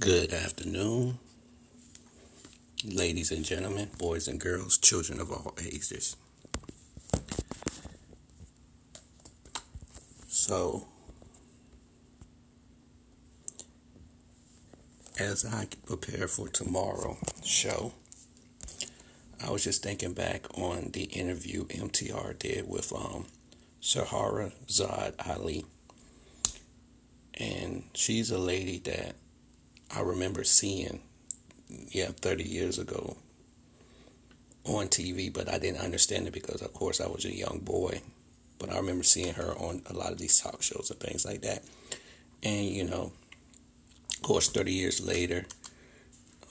Good afternoon, ladies and gentlemen, boys and girls, children of all ages. So, as I prepare for tomorrow show, I was just thinking back on the interview MTR did with um, Sahara Zad Ali. And she's a lady that I remember seeing, yeah, 30 years ago on TV, but I didn't understand it because, of course, I was a young boy. But I remember seeing her on a lot of these talk shows and things like that. And, you know, of course, 30 years later,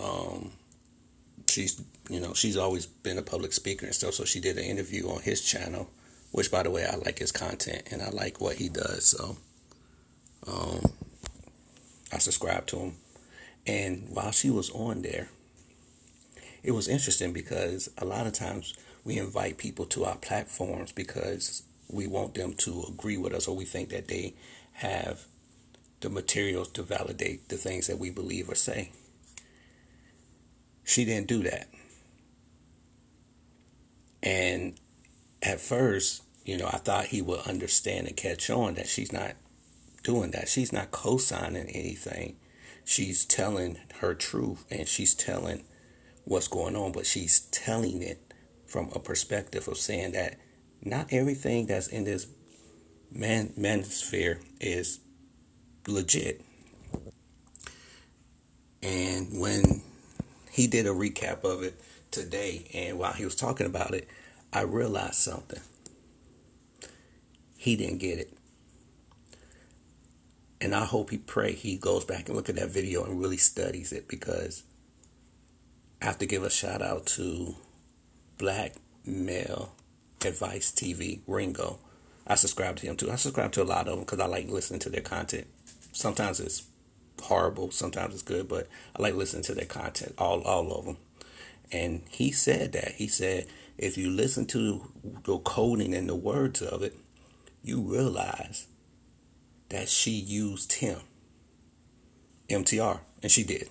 um, she's, you know, she's always been a public speaker and stuff. So she did an interview on his channel, which, by the way, I like his content and I like what he does. So, um, I subscribe to him and while she was on there, it was interesting because a lot of times we invite people to our platforms because we want them to agree with us or we think that they have the materials to validate the things that we believe or say. She didn't do that. And at first, you know, I thought he would understand and catch on that she's not doing that. She's not co signing anything she's telling her truth and she's telling what's going on, but she's telling it from a perspective of saying that not everything that's in this man manosphere is legit. And when he did a recap of it today, and while he was talking about it, I realized something. He didn't get it. And I hope he pray he goes back and look at that video and really studies it because I have to give a shout out to Black Male Advice TV, Ringo. I subscribe to him too. I subscribe to a lot of them because I like listening to their content. Sometimes it's horrible, sometimes it's good, but I like listening to their content, all all of them. And he said that. He said if you listen to the coding and the words of it, you realize that she used him, MTR, and she did.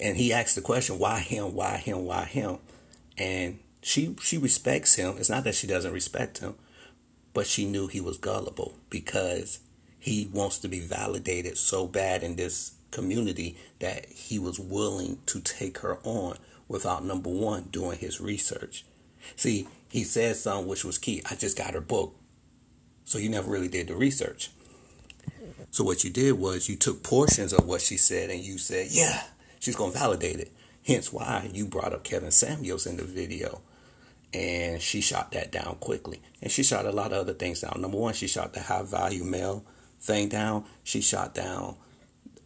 And he asked the question, why him, why him, why him? And she she respects him. It's not that she doesn't respect him, but she knew he was gullible because he wants to be validated so bad in this community that he was willing to take her on without number one doing his research. See, he said something which was key. I just got her book. So you never really did the research. So what you did was you took portions of what she said and you said, yeah, she's going to validate it. Hence why you brought up Kevin Samuels in the video. And she shot that down quickly. And she shot a lot of other things down. Number one, she shot the high value male thing down. She shot down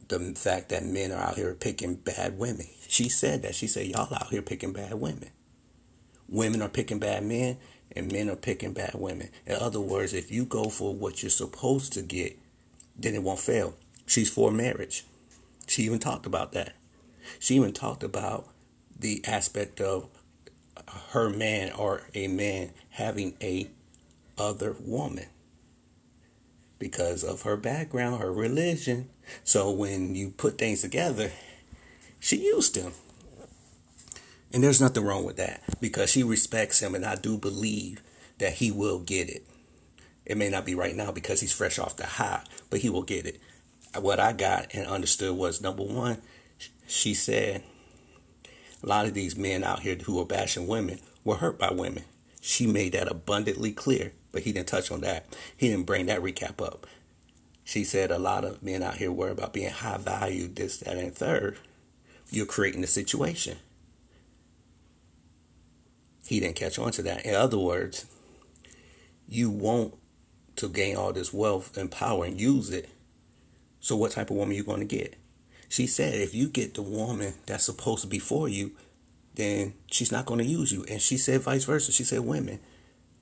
the fact that men are out here picking bad women. She said that. She said, y'all out here picking bad women. Women are picking bad men and men are picking bad women. In other words, if you go for what you're supposed to get, then it won't fail. She's for marriage. She even talked about that. She even talked about the aspect of her man or a man having a other woman because of her background, her religion. So when you put things together, she used him. And there's nothing wrong with that because she respects him, and I do believe that he will get it. It may not be right now because he's fresh off the high, but he will get it. What I got and understood was number one, she said a lot of these men out here who are bashing women were hurt by women. She made that abundantly clear, but he didn't touch on that. He didn't bring that recap up. She said a lot of men out here worry about being high valued, this, that, and third. You're creating the situation. He didn't catch on to that. In other words, you want to gain all this wealth and power and use it. So what type of woman you going to get? She said if you get the woman that's supposed to be for you, then she's not going to use you. And she said vice versa. She said women,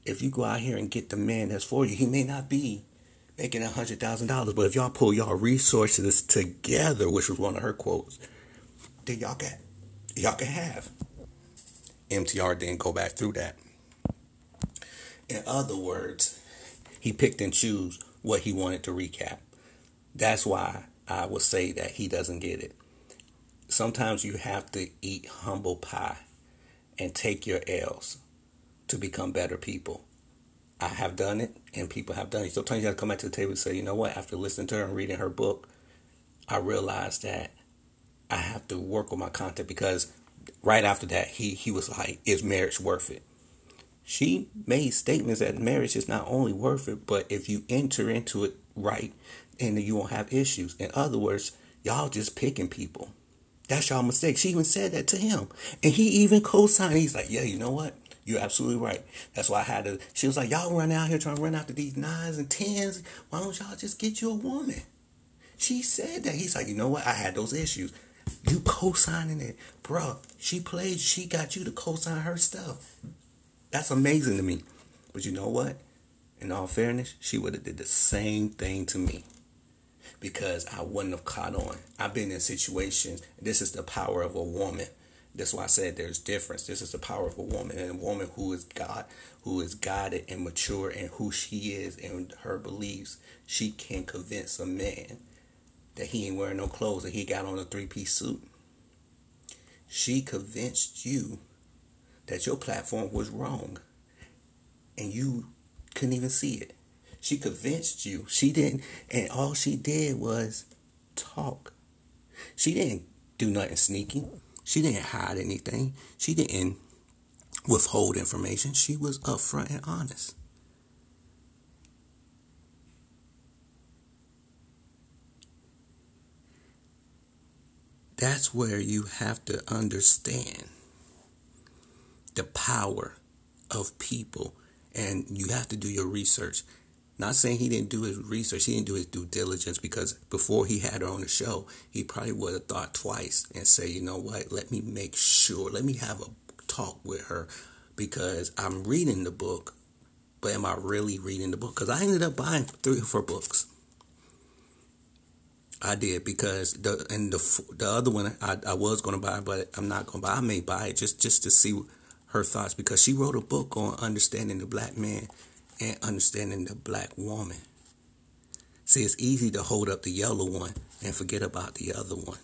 if you go out here and get the man that's for you, he may not be making a hundred thousand dollars, but if y'all pull y'all resources together, which was one of her quotes, then y'all can y'all can have. MTR didn't go back through that. In other words, he picked and chose what he wanted to recap. That's why I would say that he doesn't get it. Sometimes you have to eat humble pie and take your L's to become better people. I have done it, and people have done it. Sometimes you have to come back to the table and say, you know what? After listening to her and reading her book, I realized that I have to work on my content because right after that, he he was like, "Is marriage worth it?" She made statements that marriage is not only worth it, but if you enter into it right, and you won't have issues. In other words, y'all just picking people. That's y'all mistake. She even said that to him, and he even co-signed. He's like, "Yeah, you know what? You're absolutely right. That's why I had to." She was like, "Y'all run out here trying to run after these nines and tens. Why don't y'all just get you a woman?" She said that. He's like, "You know what? I had those issues." You co-signing it, bro. She played. She got you to co-sign her stuff. That's amazing to me. But you know what? In all fairness, she would have did the same thing to me because I wouldn't have caught on. I've been in situations. This is the power of a woman. That's why I said there's difference. This is the power of a woman and a woman who is God, who is guided and mature and who she is and her beliefs. She can convince a man that he ain't wearing no clothes, that he got on a three piece suit. She convinced you that your platform was wrong and you couldn't even see it. She convinced you. She didn't, and all she did was talk. She didn't do nothing sneaky. She didn't hide anything. She didn't withhold information. She was upfront and honest. That's where you have to understand the power of people and you have to do your research. Not saying he didn't do his research, he didn't do his due diligence because before he had her on the show, he probably would have thought twice and say, you know what, let me make sure, let me have a talk with her because I'm reading the book, but am I really reading the book? Because I ended up buying three or four books. I did because the and the the other one I, I was to buy, but I'm not to buy. I may buy it just just to see her thoughts because she wrote a book on understanding the black man and understanding the black woman. See, it's easy to hold up the yellow one and forget about the other one.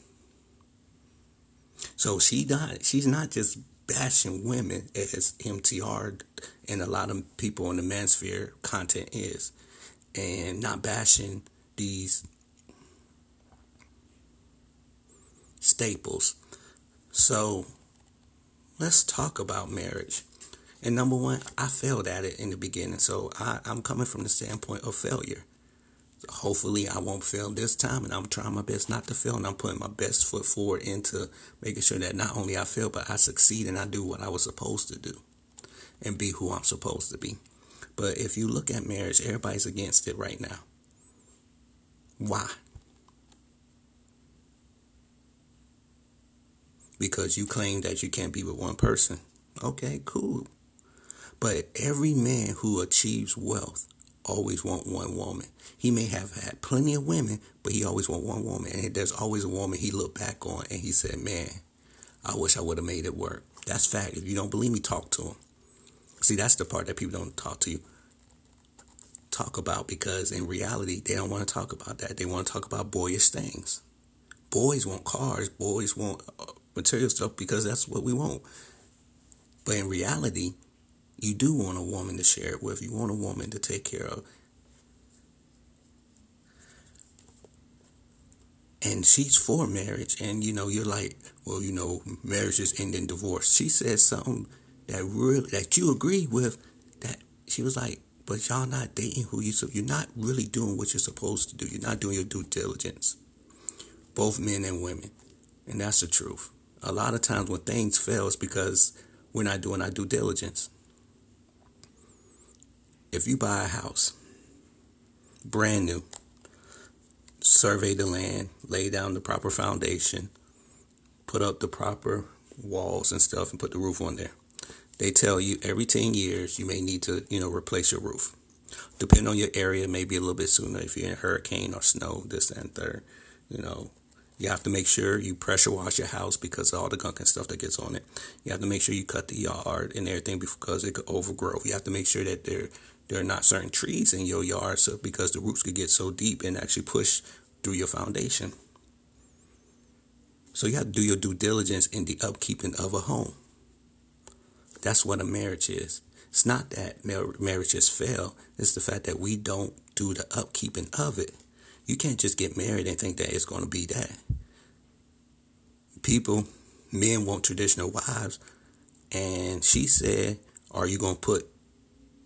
So she not she's not just bashing women as MTR and a lot of people in the manosphere content is, and not bashing these staples. So let's talk about marriage. And number one, I failed at it in the beginning. So I, I'm coming from the standpoint of failure. Hopefully I won't fail this time and I'm trying my best not to fail and I'm putting my best foot forward into making sure that not only I fail, but I succeed and I do what I was supposed to do and be who I'm supposed to be. But if you look at marriage, everybody's against it right now. Why? Because you claim that you can't be with one person. Okay, cool. But every man who achieves wealth always want one woman. He may have had plenty of women, but he always want one woman. And there's always a woman he looked back on and he said, "Man, I wish I would have made it work." That's fact. If you don't believe me, talk to him. See, that's the part that people don't talk to you. Talk about because in reality they don't want to talk about that. They want to talk about boyish things. Boys want cars. Boys want uh, material stuff because that's what we want. But in reality, you do want a woman to share it with. You want a woman to take care of. And she's for marriage. And, you know, you're like, well, you know, marriage is ending divorce. She said something that really, that you agree with, that she was like, but y'all not dating who you, you're not really doing what you're supposed to do. You're not doing your due diligence. Both men and women. And that's the truth a lot of times when things fail, it's because we're not doing our due diligence. If you buy a house, brand new, survey the land, lay down the proper foundation, put up the proper walls and stuff, and put the roof on there. They tell you every 10 years you may need to, you know, replace your roof. Depending on your area, maybe a little bit sooner if you're in a hurricane or snow, this and third. You know, you have to make sure you pressure wash your house because all the gunk and stuff that gets on it. You have to make sure you cut the yard and everything because it could overgrow. You have to make sure that there there are not certain trees in your yard so because the roots could get so deep and actually push through your foundation. So you have to do your due diligence in the upkeeping of a home. That's what a marriage is. It's not that marriages fail. It's the fact that we don't do the upkeeping of it. You can't just get married and think that it's going to be that. People, men want traditional wives. And she said, Are you going to put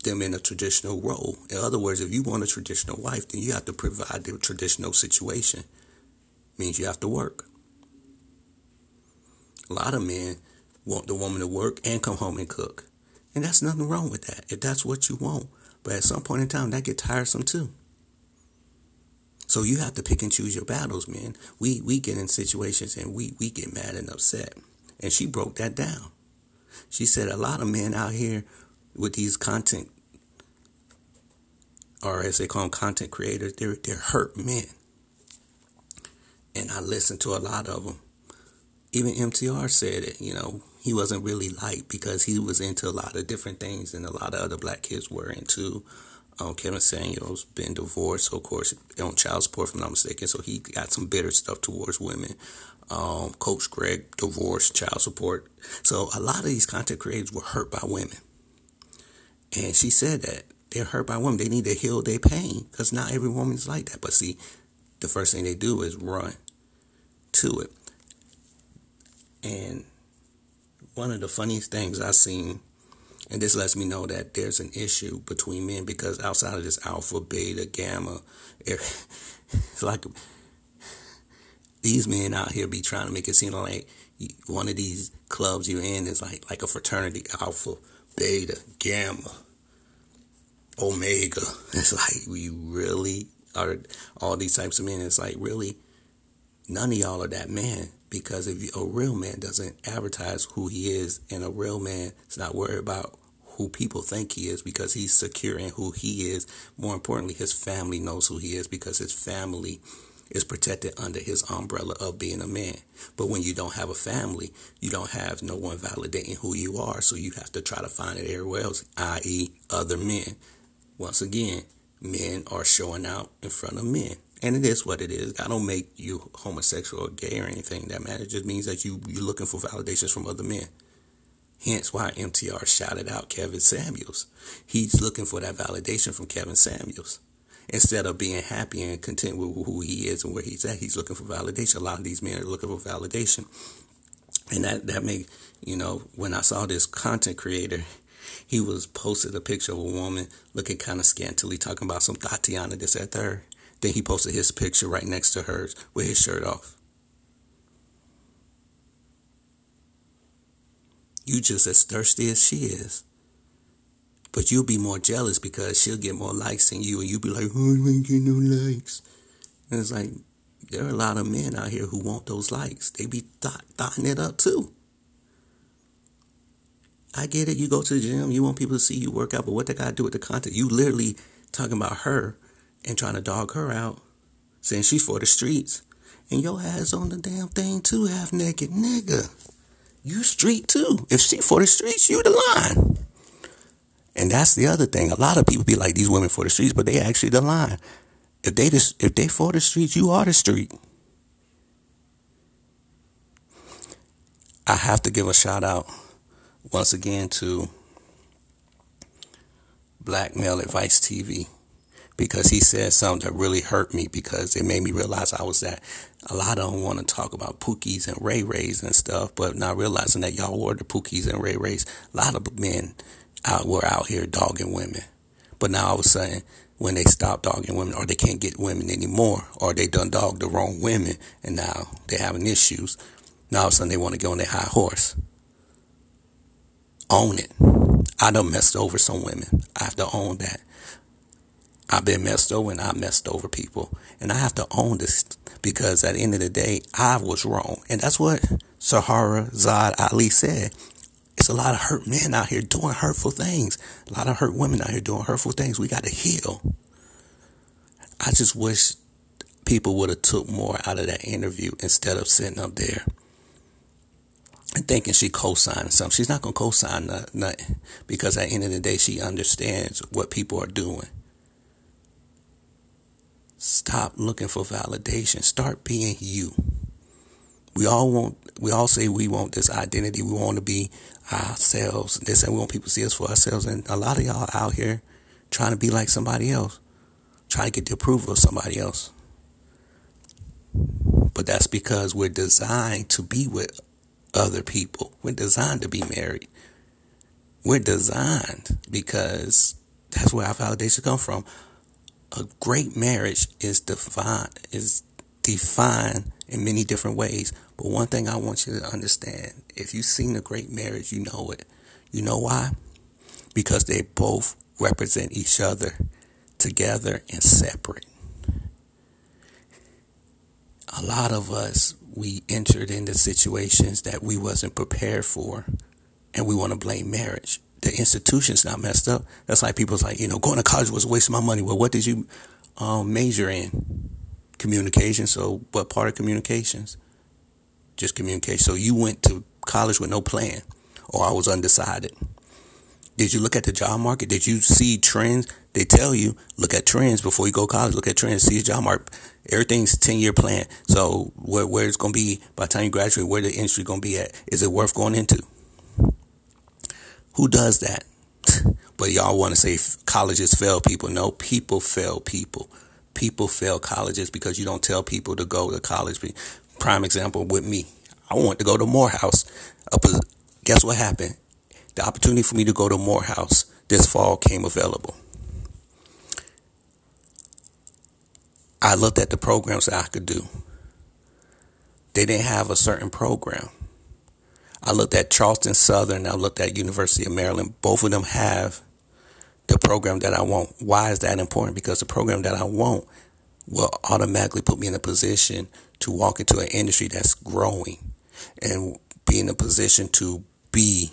them in a traditional role? In other words, if you want a traditional wife, then you have to provide the traditional situation. Means you have to work. A lot of men want the woman to work and come home and cook. And that's nothing wrong with that if that's what you want. But at some point in time, that get tiresome too. So you have to pick and choose your battles, man. We we get in situations and we we get mad and upset. And she broke that down. She said a lot of men out here with these content or as they call them content creators, they're they're hurt men. And I listened to a lot of them. Even MTR said it, you know, he wasn't really liked because he was into a lot of different things and a lot of other black kids were into. Um, Kevin Samuels been divorced, of course on child support, if I'm not mistaken. So he got some bitter stuff towards women. Um, Coach Greg divorced, child support. So a lot of these content creators were hurt by women, and she said that they're hurt by women. They need to heal their pain because not every woman is like that. But see, the first thing they do is run to it. And one of the funniest things I've seen and this lets me know that there's an issue between men because outside of this alpha, beta, gamma, it's er, like these men out here be trying to make it seem like one of these clubs you're in is like like a fraternity, alpha, beta, gamma, omega. It's like we really are all these types of men. It's like really none of y'all are that man because if a real man doesn't advertise who he is and a real man is not worried about who people think he is because he's secure in who he is more importantly his family knows who he is because his family is protected under his umbrella of being a man. But when you don't have a family you don't have no one validating who you are. So you have to try to find it everywhere else i.e other men. Once again men are showing out in front of men and it is what it is. I don't make you homosexual or gay or anything that matters. It just means that you, you're looking for validations from other men. Hence why MTR shouted out Kevin Samuels. He's looking for that validation from Kevin Samuels. Instead of being happy and content with who he is and where he's at, he's looking for validation. A lot of these men are looking for validation. And that, that made, you know, when I saw this content creator, he was posted a picture of a woman looking kind of scantily, talking about some Tatiana, this, that, third. Then he posted his picture right next to hers with his shirt off. You just as thirsty as she is. But you'll be more jealous because she'll get more likes than you, and you'll be like, oh, I ain't get no likes. And it's like, there are a lot of men out here who want those likes. They be thoughting it up too. I get it. You go to the gym, you want people to see you work out, but what they got to do with the content? You literally talking about her and trying to dog her out, saying she's for the streets. And your ass on the damn thing too, half naked nigga. You street too. If she for the streets, you the line. And that's the other thing. A lot of people be like these women for the streets, but they actually the line. If they just if they for the streets, you are the street. I have to give a shout out once again to Black Male Advice TV because he said something that really hurt me because it made me realize I was that. A lot of them want to talk about Pookies and Ray Rays and stuff, but not realizing that y'all were the Pookies and Ray Rays. A lot of men out were out here dogging women, but now all of a sudden when they stop dogging women or they can't get women anymore or they done dogged the wrong women and now they're having issues. Now all of a sudden they want to go on their high horse. Own it. I done messed over some women. I have to own that. I've been messed over and I messed over people. And I have to own this because at the end of the day, I was wrong. And that's what Shahrazad Ali said. It's a lot of hurt men out here doing hurtful things. A lot of hurt women out here doing hurtful things. We got to heal. I just wish people would have took more out of that interview instead of sitting up there and thinking she co-signed something. She's not going to co-sign nothing because at the end of the day, she understands what people are doing. Stop looking for validation. Start being you. We all want, we all say we want this identity. We want to be ourselves. This and we want people to see us for ourselves. And a lot of y'all out here trying to be like somebody else, trying to get the approval of somebody else. But that's because we're designed to be with other people. We're designed to be married. We're designed because that's where our validation comes from. A great marriage is defined is defined in many different ways. But one thing I want you to understand, if you've seen a great marriage, you know it. You know why? Because they both represent each other together and separate. A lot of us, we entered into situations that we wasn't prepared for and we want to blame marriage. The institution's not messed up. That's like people's like, you know, going to college was a waste of my money. Well, what did you um, major in? Communication. So what part of communications? Just communication. So you went to college with no plan or I was undecided. Did you look at the job market? Did you see trends? They tell you look at trends before you go to college. Look at trends. See the job market. Everything's ten year plan. So where where it's gonna be by the time you graduate, where the industry gonna be at? Is it worth going into? Who does that? But y'all want to say colleges fail people. No, people fail people. People fail colleges because you don't tell people to go to college. Prime example with me. I want to go to Morehouse. Guess what happened? The opportunity for me to go to Morehouse this fall came available. I looked at the programs that I could do. They didn't have a certain program. I looked at Charleston Southern. I looked at University of Maryland. Both of them have the program that I want. Why is that important? Because the program that I want will automatically put me in a position to walk into an industry that's growing and be in a position to be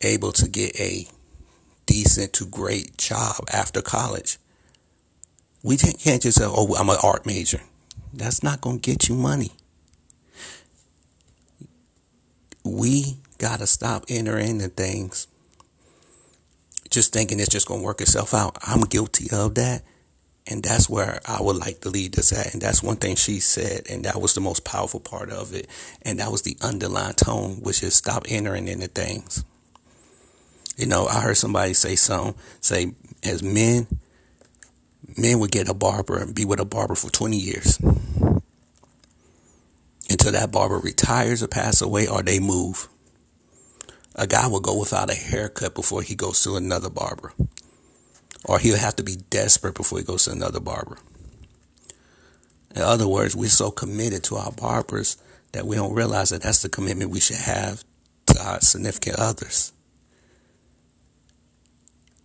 able to get a decent to great job after college. We can't just say, oh, I'm an art major. That's not going to get you money we got to stop entering the things just thinking it's just to work itself out. I'm guilty of that. And that's where I would like to lead this at. And that's one thing she said. And that was the most powerful part of it. And that was the underlying tone, which is stop entering into things. You know, I heard somebody say something, say, as men, men would get a barber and be with a barber for 20 years until that barber retires or pass away or they move. A guy will go without a haircut before he goes to another barber. Or he'll have to be desperate before he goes to another barber. In other words, we're so committed to our barbers that we don't realize that that's the commitment we should have to our significant others.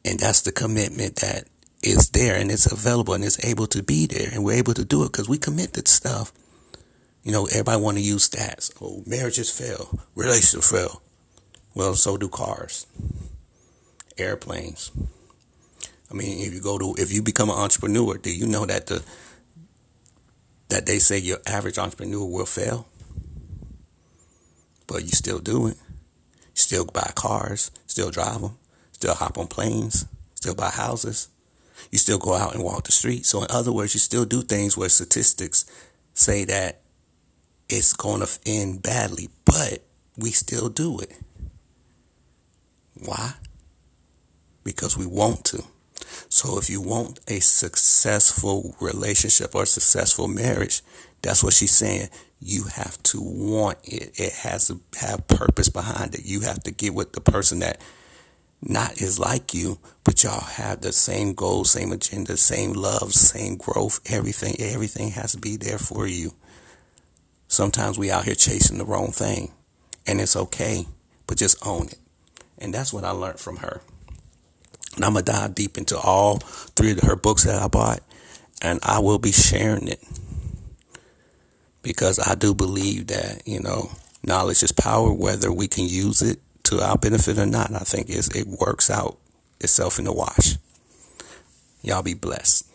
And that's the commitment that is there and it's available and it's able to be there and we're able to do it because we commit to stuff you know, everybody want to use stats. Oh, marriages fail, relationships fail. Well, so do cars, airplanes. I mean, if you go to, if you become an entrepreneur, do you know that the that they say your average entrepreneur will fail, but you still do it. You still buy cars, still drive them, still hop on planes, still buy houses. You still go out and walk the street. So, in other words, you still do things where statistics say that it's going to end badly, but we still do it. Why? Because we want to. So if you want a successful relationship or successful marriage, that's what she's saying. You have to want it. It has to have purpose behind it. You have to get with the person that not is like you, but y'all have the same goals, same agenda, same love, same growth, everything. Everything has to be there for you. Sometimes we out here chasing the wrong thing and it's okay, but just own it. And that's what I learned from her. And I'm going to dive deep into all three of her books that I bought and I will be sharing it because I do believe that, you know, knowledge is power, whether we can use it to our benefit or not. I think it works out itself in the wash. Y'all be blessed.